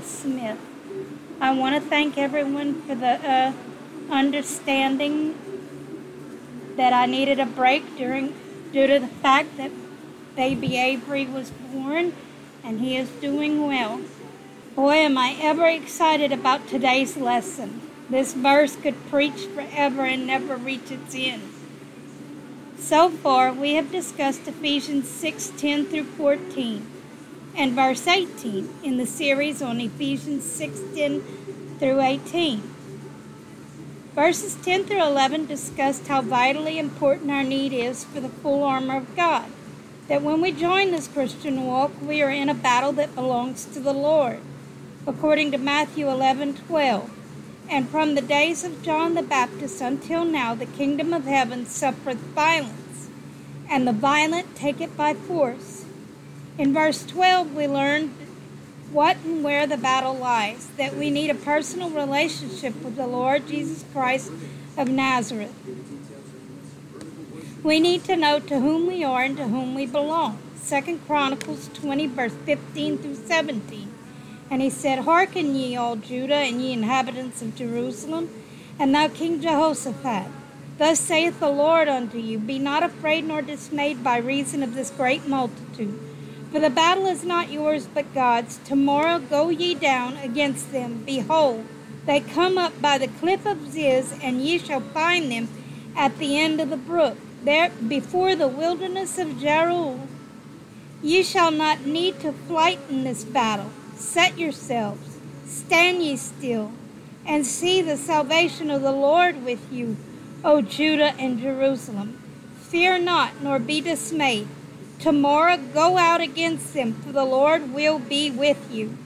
Smith. I want to thank everyone for the uh, understanding that I needed a break during due to the fact that baby Avery was born and he is doing well. Boy, am I ever excited about today's lesson. This verse could preach forever and never reach its end. So far, we have discussed Ephesians 6 10 through 14 and verse 18 in the series on Ephesians 6 10 through 18. Verses 10 through 11 discussed how vitally important our need is for the full armor of God. That when we join this Christian walk, we are in a battle that belongs to the Lord, according to Matthew 11 12. And from the days of John the Baptist until now, the kingdom of heaven suffereth violence, and the violent take it by force. In verse 12, we learn what and where the battle lies, that we need a personal relationship with the Lord Jesus Christ of Nazareth. We need to know to whom we are and to whom we belong. Second Chronicles 20, verse 15 through 17. And he said, Hearken ye, all Judah, and ye inhabitants of Jerusalem, and thou King Jehoshaphat. Thus saith the Lord unto you Be not afraid nor dismayed by reason of this great multitude. For the battle is not yours but God's. Tomorrow go ye down against them. Behold, they come up by the cliff of Ziz, and ye shall find them at the end of the brook, there before the wilderness of Jeruel. Ye shall not need to flight in this battle. Set yourselves, stand ye still, and see the salvation of the Lord with you, O Judah and Jerusalem. Fear not, nor be dismayed. Tomorrow go out against them, for the Lord will be with you.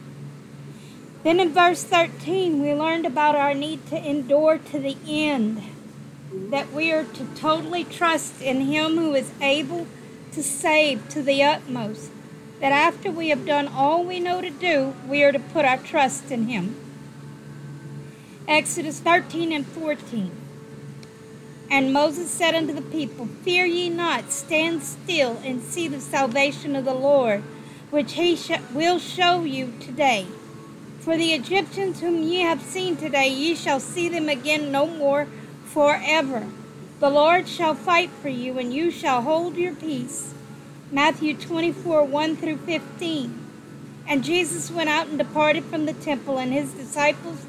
Then in verse 13, we learned about our need to endure to the end, that we are to totally trust in Him who is able to save to the utmost that after we have done all we know to do, we are to put our trust in Him. Exodus 13 and 14. And Moses said unto the people, Fear ye not, stand still and see the salvation of the Lord, which he sh- will show you today. For the Egyptians whom ye have seen today, ye shall see them again no more forever. The Lord shall fight for you, and you shall hold your peace. Matthew 24 1 through 15. And Jesus went out and departed from the temple, and his disciples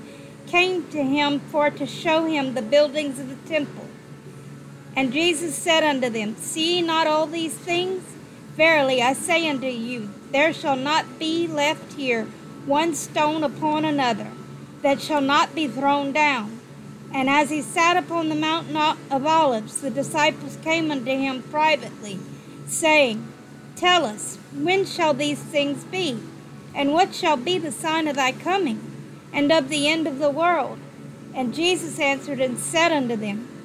came to him for to show him the buildings of the temple. And Jesus said unto them, See not all these things? Verily I say unto you, there shall not be left here one stone upon another that shall not be thrown down. And as he sat upon the mountain of Olives, the disciples came unto him privately saying, Tell us, when shall these things be? And what shall be the sign of thy coming, and of the end of the world? And Jesus answered and said unto them,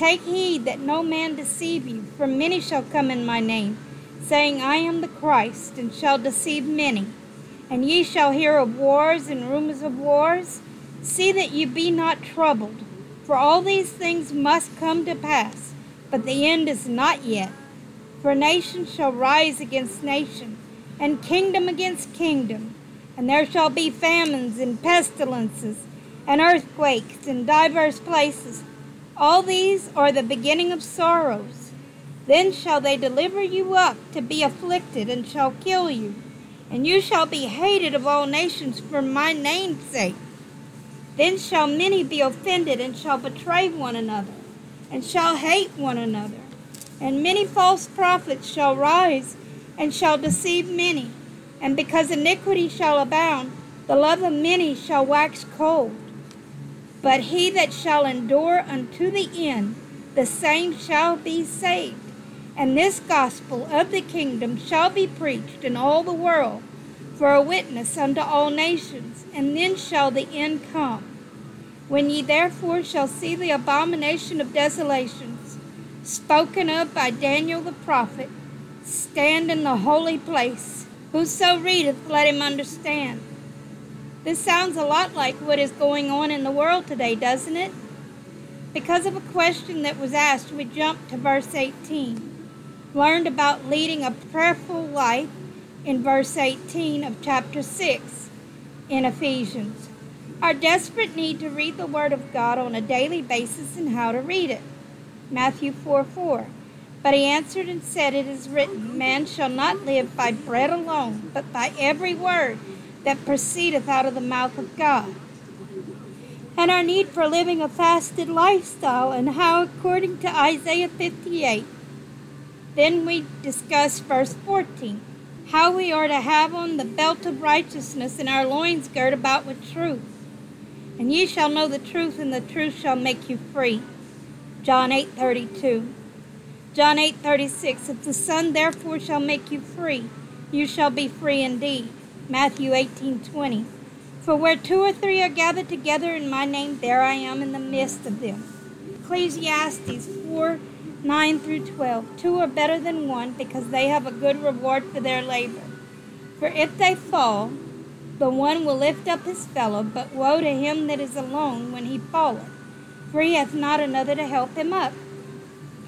Take heed that no man deceive you, for many shall come in my name, saying, I am the Christ, and shall deceive many. And ye shall hear of wars and rumors of wars. See that ye be not troubled, for all these things must come to pass, but the end is not yet. For nation shall rise against nation, and kingdom against kingdom, and there shall be famines and pestilences, and earthquakes in divers places. All these are the beginning of sorrows. Then shall they deliver you up to be afflicted, and shall kill you, and you shall be hated of all nations for my name's sake. Then shall many be offended, and shall betray one another, and shall hate one another. And many false prophets shall rise and shall deceive many. And because iniquity shall abound, the love of many shall wax cold. But he that shall endure unto the end, the same shall be saved. And this gospel of the kingdom shall be preached in all the world for a witness unto all nations, and then shall the end come. When ye therefore shall see the abomination of desolation, spoken of by Daniel the prophet, stand in the holy place. Whoso readeth, let him understand. This sounds a lot like what is going on in the world today, doesn't it? Because of a question that was asked, we jump to verse 18. learned about leading a prayerful life in verse 18 of chapter 6 in Ephesians. Our desperate need to read the Word of God on a daily basis and how to read it. Matthew 4 4. But he answered and said, It is written, Man shall not live by bread alone, but by every word that proceedeth out of the mouth of God. And our need for living a fasted lifestyle, and how, according to Isaiah 58, then we discuss verse 14 how we are to have on the belt of righteousness and our loins girt about with truth. And ye shall know the truth, and the truth shall make you free. John 8 32. John 8 36. If the Son therefore shall make you free, you shall be free indeed. Matthew 18 20. For where two or three are gathered together in my name, there I am in the midst of them. Ecclesiastes 4 9 through 12. Two are better than one because they have a good reward for their labor. For if they fall, the one will lift up his fellow, but woe to him that is alone when he falleth, for he hath not another to help him up.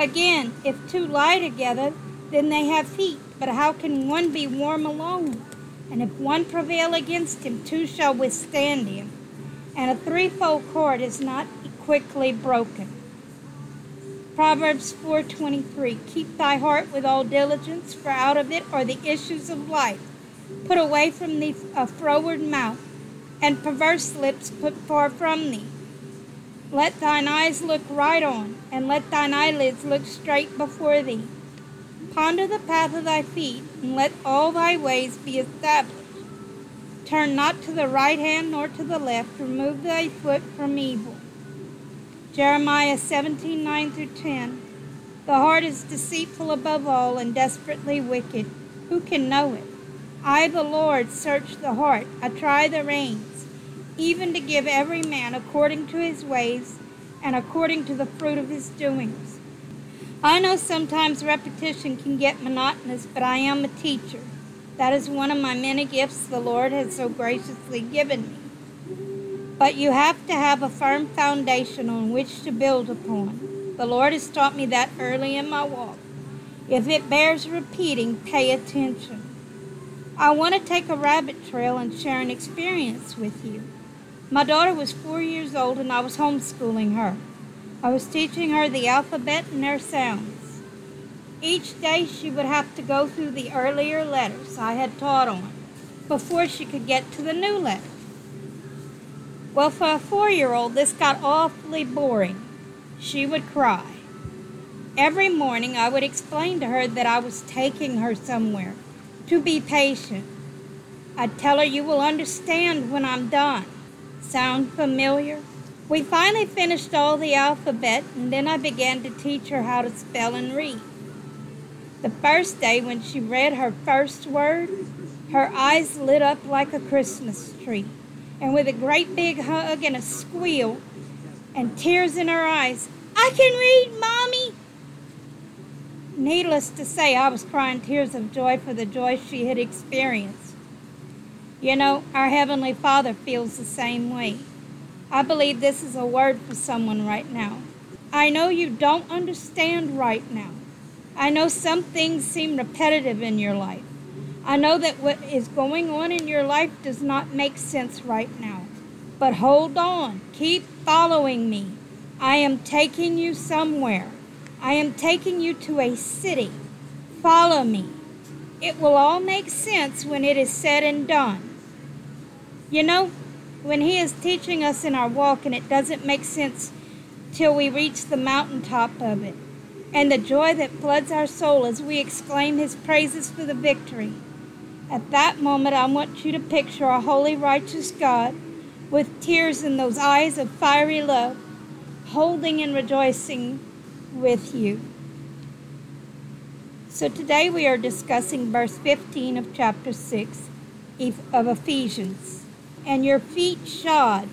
Again, if two lie together, then they have heat, but how can one be warm alone? And if one prevail against him, two shall withstand him. And a threefold cord is not quickly broken. Proverbs 4:23 Keep thy heart with all diligence, for out of it are the issues of life. Put away from thee a froward mouth, and perverse lips put far from thee. Let thine eyes look right on, and let thine eyelids look straight before thee. Ponder the path of thy feet, and let all thy ways be established. Turn not to the right hand nor to the left, remove thy foot from evil. Jeremiah 17 9 through 10. The heart is deceitful above all and desperately wicked. Who can know it? I, the Lord, search the heart. I try the reins, even to give every man according to his ways and according to the fruit of his doings. I know sometimes repetition can get monotonous, but I am a teacher. That is one of my many gifts the Lord has so graciously given me. But you have to have a firm foundation on which to build upon. The Lord has taught me that early in my walk. If it bears repeating, pay attention. I want to take a rabbit trail and share an experience with you. My daughter was four years old and I was homeschooling her. I was teaching her the alphabet and their sounds. Each day she would have to go through the earlier letters I had taught on before she could get to the new letter. Well, for a four year old, this got awfully boring. She would cry. Every morning, I would explain to her that I was taking her somewhere, to be patient. I'd tell her you will understand when I'm done. Sound familiar? We finally finished all the alphabet, and then I began to teach her how to spell and read. The first day, when she read her first word, her eyes lit up like a Christmas tree and with a great big hug and a squeal and tears in her eyes, I can read, Mommy! Needless to say, I was crying tears of joy for the joy she had experienced. You know, our Heavenly Father feels the same way. I believe this is a word for someone right now. I know you don't understand right now. I know some things seem repetitive in your life. I know that what is going on in your life does not make sense right now. But hold on. Keep following me. I am taking you somewhere. I am taking you to a city. Follow me. It will all make sense when it is said and done. You know, when He is teaching us in our walk and it doesn't make sense till we reach the mountaintop of it, and the joy that floods our soul as we exclaim His praises for the victory. At that moment, I want you to picture a holy, righteous God with tears in those eyes of fiery love, holding and rejoicing with you. So today we are discussing verse 15 of chapter 6 of Ephesians. And your feet shod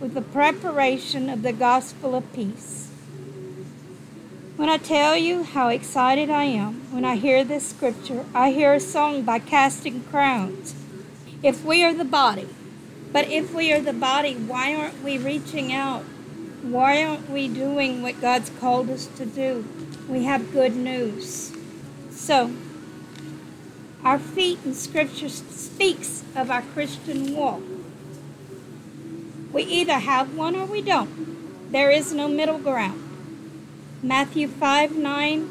with the preparation of the gospel of peace. When I tell you how excited I am when I hear this scripture, I hear a song by Casting Crowns. If we are the body, but if we are the body, why aren't we reaching out? Why aren't we doing what God's called us to do? We have good news. So, our feet in Scripture speaks of our Christian walk. We either have one or we don't. There is no middle ground. Matthew 5 9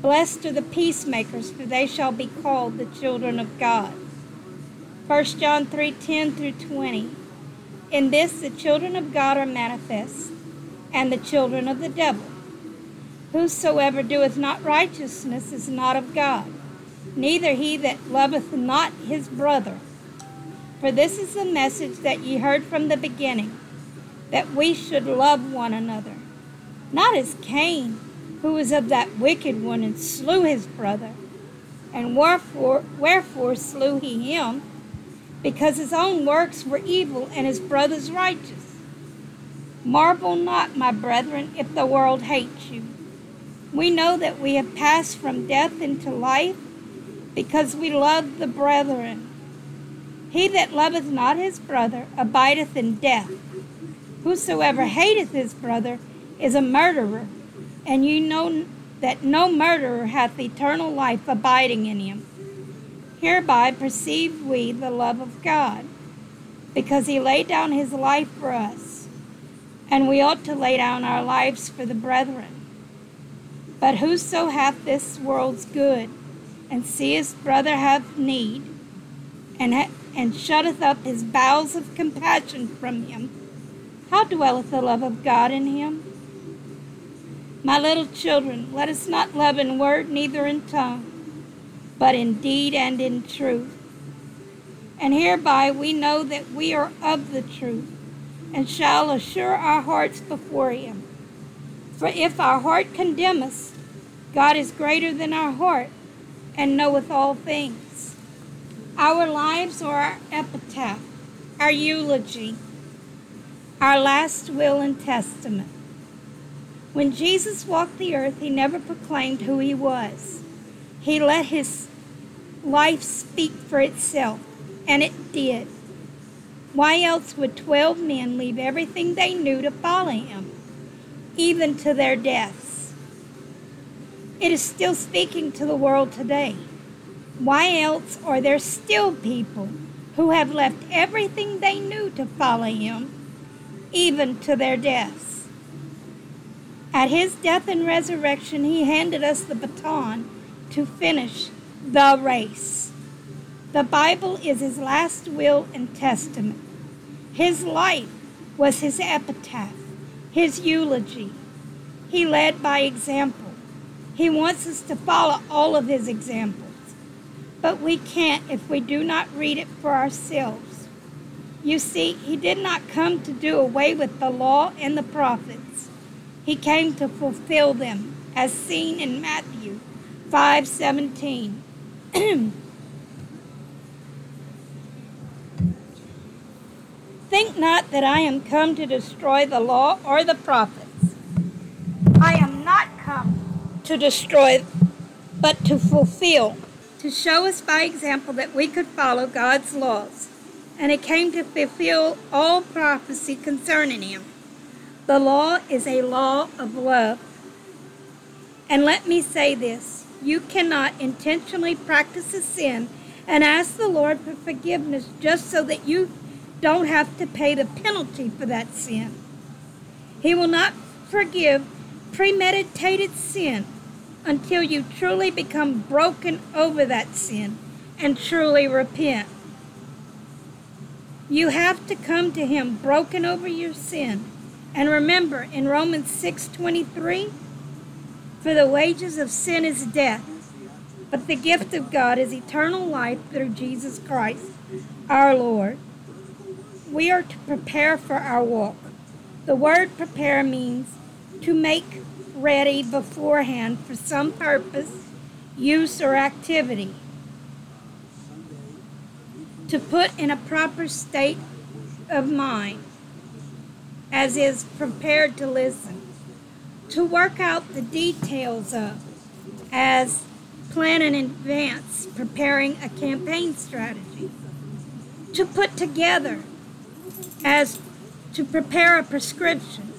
Blessed are the peacemakers, for they shall be called the children of God. 1 John 3 10 through 20 In this the children of God are manifest, and the children of the devil. Whosoever doeth not righteousness is not of God, neither he that loveth not his brother. For this is the message that ye heard from the beginning, that we should love one another. Not as Cain, who was of that wicked one and slew his brother. And wherefore, wherefore slew he him? Because his own works were evil and his brother's righteous. Marvel not, my brethren, if the world hates you. We know that we have passed from death into life because we love the brethren. He that loveth not his brother abideth in death. Whosoever hateth his brother is a murderer, and you know that no murderer hath eternal life abiding in him. Hereby perceive we the love of God, because he laid down his life for us, and we ought to lay down our lives for the brethren. But whoso hath this world's good, and seeth brother have need, and, ha- and shutteth up his bowels of compassion from him, how dwelleth the love of God in him? My little children, let us not love in word, neither in tongue, but in deed and in truth. And hereby we know that we are of the truth, and shall assure our hearts before him. For if our heart condemn us, God is greater than our heart, and knoweth all things. Our lives are our epitaph, our eulogy, our last will and testament. When Jesus walked the earth, he never proclaimed who he was. He let his life speak for itself, and it did. Why else would 12 men leave everything they knew to follow him, even to their deaths? It is still speaking to the world today. Why else are there still people who have left everything they knew to follow him, even to their deaths? At his death and resurrection, he handed us the baton to finish the race. The Bible is his last will and testament. His life was his epitaph, his eulogy. He led by example. He wants us to follow all of his examples. But we can't if we do not read it for ourselves. You see, he did not come to do away with the law and the prophets. He came to fulfill them, as seen in Matthew 5:17. Think not that I am come to destroy the law or the prophets. I am not come to destroy, but to fulfill, to show us by example that we could follow God's laws. And it came to fulfill all prophecy concerning him. The law is a law of love. And let me say this you cannot intentionally practice a sin and ask the Lord for forgiveness just so that you don't have to pay the penalty for that sin. He will not forgive premeditated sin until you truly become broken over that sin and truly repent. You have to come to him broken over your sin and remember in Romans 6:23, for the wages of sin is death, but the gift of God is eternal life through Jesus Christ, our Lord. We are to prepare for our walk. The word prepare means to make ready beforehand for some purpose, use, or activity. To put in a proper state of mind as is prepared to listen, to work out the details of, as plan in advance, preparing a campaign strategy, to put together, as to prepare a prescription,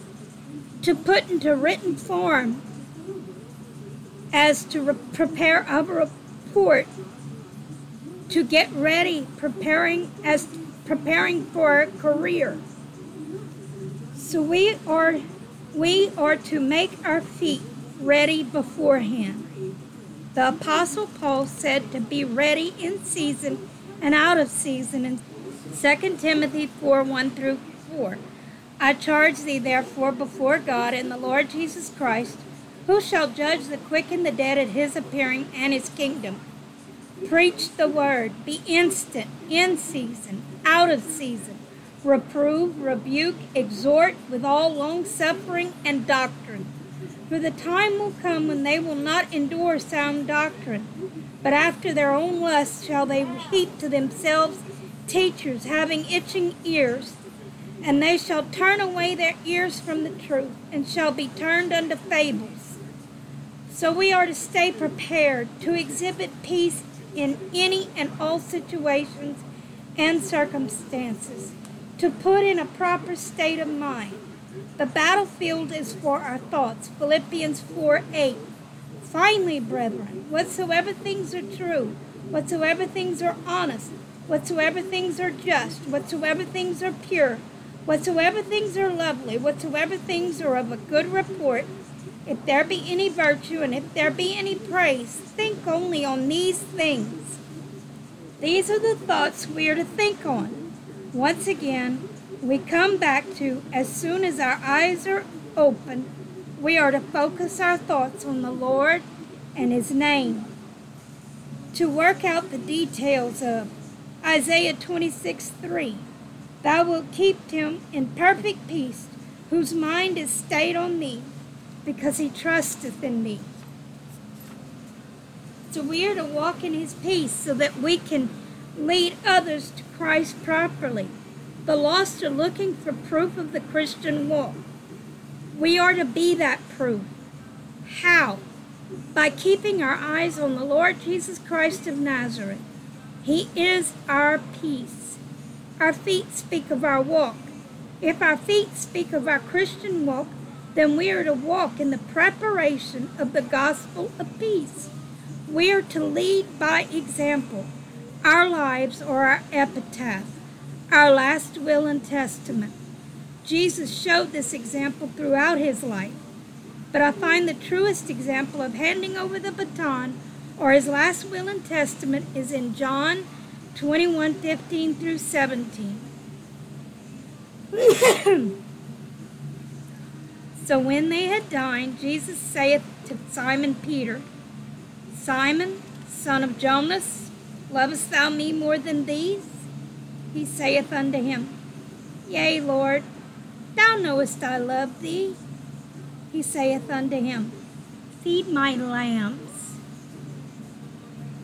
to put into written form, as to re- prepare a report, to get ready, preparing as preparing for a career. So we are we are to make our feet ready beforehand. The apostle Paul said to be ready in season and out of season in 2 Timothy 4 1 through 4. I charge thee therefore before God and the Lord Jesus Christ, who shall judge the quick and the dead at his appearing and his kingdom. Preach the word, be instant, in season, out of season. Reprove, rebuke, exhort with all long suffering and doctrine. For the time will come when they will not endure sound doctrine, but after their own lusts shall they heap to themselves teachers having itching ears and they shall turn away their ears from the truth, and shall be turned unto fables. So we are to stay prepared to exhibit peace in any and all situations and circumstances, to put in a proper state of mind. The battlefield is for our thoughts. Philippians 4 8. Finally, brethren, whatsoever things are true, whatsoever things are honest, whatsoever things are just, whatsoever things are pure, Whatsoever things are lovely, whatsoever things are of a good report, if there be any virtue and if there be any praise, think only on these things. These are the thoughts we are to think on. Once again, we come back to as soon as our eyes are open, we are to focus our thoughts on the Lord and His name. To work out the details of Isaiah 26 3. Thou wilt keep him in perfect peace, whose mind is stayed on thee, because he trusteth in thee. So we are to walk in his peace so that we can lead others to Christ properly. The lost are looking for proof of the Christian walk. We are to be that proof. How? By keeping our eyes on the Lord Jesus Christ of Nazareth. He is our peace. Our feet speak of our walk. If our feet speak of our Christian walk, then we are to walk in the preparation of the gospel of peace. We are to lead by example. Our lives are our epitaph, our last will and testament. Jesus showed this example throughout his life. But I find the truest example of handing over the baton or his last will and testament is in John 21 15 through 17. so when they had dined, Jesus saith to Simon Peter, Simon, son of Jonas, lovest thou me more than these? He saith unto him, Yea, Lord, thou knowest I love thee. He saith unto him, Feed my lambs.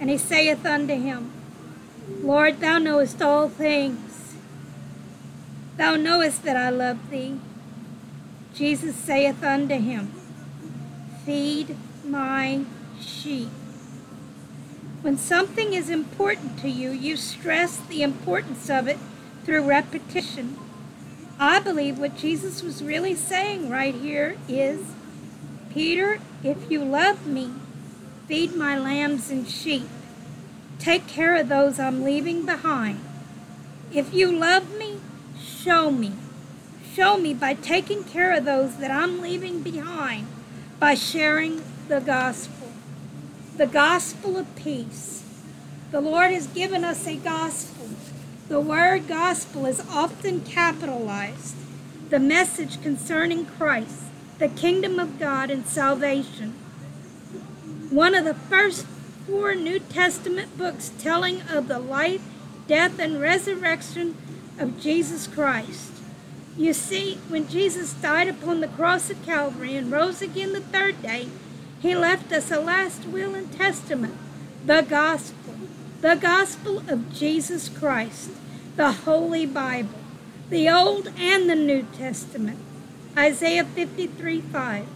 And he saith unto him, Lord, thou knowest all things. Thou knowest that I love thee. Jesus saith unto him, Feed my sheep. When something is important to you, you stress the importance of it through repetition. I believe what Jesus was really saying right here is, Peter, if you love me, feed my lambs and sheep. Take care of those I'm leaving behind. If you love me, show me. Show me by taking care of those that I'm leaving behind, by sharing the gospel. The gospel of peace. The Lord has given us a gospel. The word gospel is often capitalized. The message concerning Christ, the kingdom of God, and salvation. One of the first four New Testament books telling of the life, death, and resurrection of Jesus Christ. You see, when Jesus died upon the cross of Calvary and rose again the third day, He left us a last will and testament, the gospel, the gospel of Jesus Christ, the Holy Bible, the Old and the New Testament. Isaiah 53 5.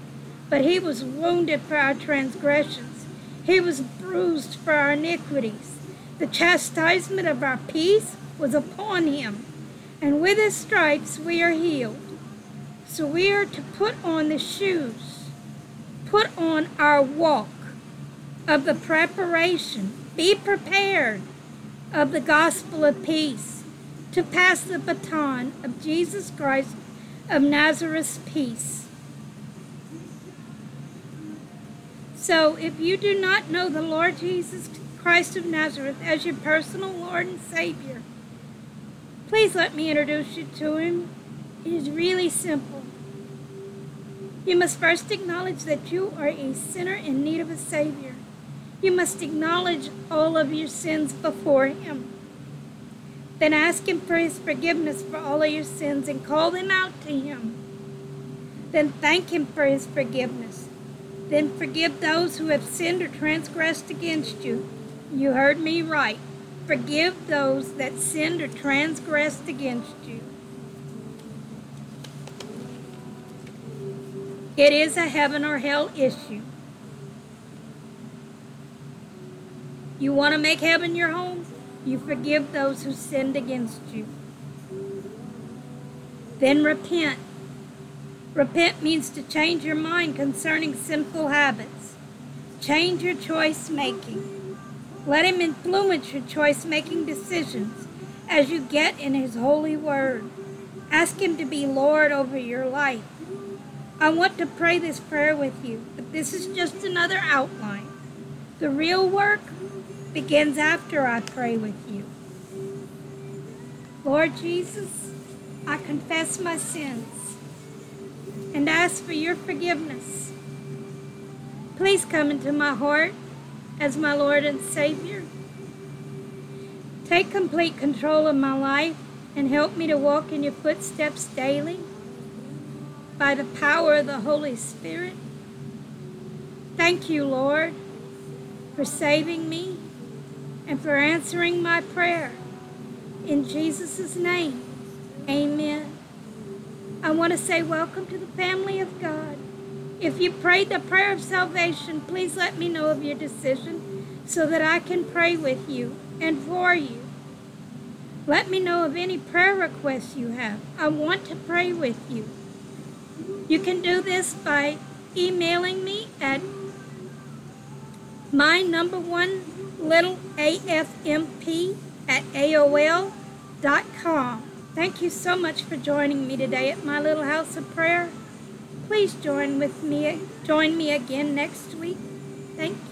But he was wounded for our transgressions, he was bruised for our iniquities. The chastisement of our peace was upon him, and with his stripes we are healed. So we are to put on the shoes, put on our walk of the preparation, be prepared of the gospel of peace to pass the baton of Jesus Christ of Nazareth's peace. So if you do not know the Lord Jesus Christ of Nazareth as your personal Lord and Savior, please let me introduce you to him. It is really simple. You must first acknowledge that you are a sinner in need of a Savior. You must acknowledge all of your sins before Him. Then ask Him for His forgiveness for all of your sins and call them out to Him. Then thank Him for His forgiveness. Then forgive those who have sinned or transgressed against you. You heard me right. Forgive those that sinned or transgressed against you. It is a heaven or hell issue. You want to make heaven your home? You forgive those who sinned against you. Then repent. Repent means to change your mind concerning sinful habits. Change your choice making. Let Him influence your choice making decisions as you get in His holy word. Ask Him to be Lord over your life. I want to pray this prayer with you, but this is just another outline. The real work begins after I pray with you. Lord Jesus, I confess my sins and ask for your forgiveness. Please come into my heart as my Lord and Savior. Take complete control of my life and help me to walk in your footsteps daily by the power of the Holy Spirit. Thank you, Lord, for saving me and for answering my prayer. In Jesus' name, amen. I want to say welcome to the family of God. If you prayed the prayer of salvation, please let me know of your decision so that I can pray with you and for you. Let me know of any prayer requests you have. I want to pray with you. You can do this by emailing me at my number one little afmp at aol.com. Thank you so much for joining me today at my little house of prayer. Please join with me join me again next week. Thank you.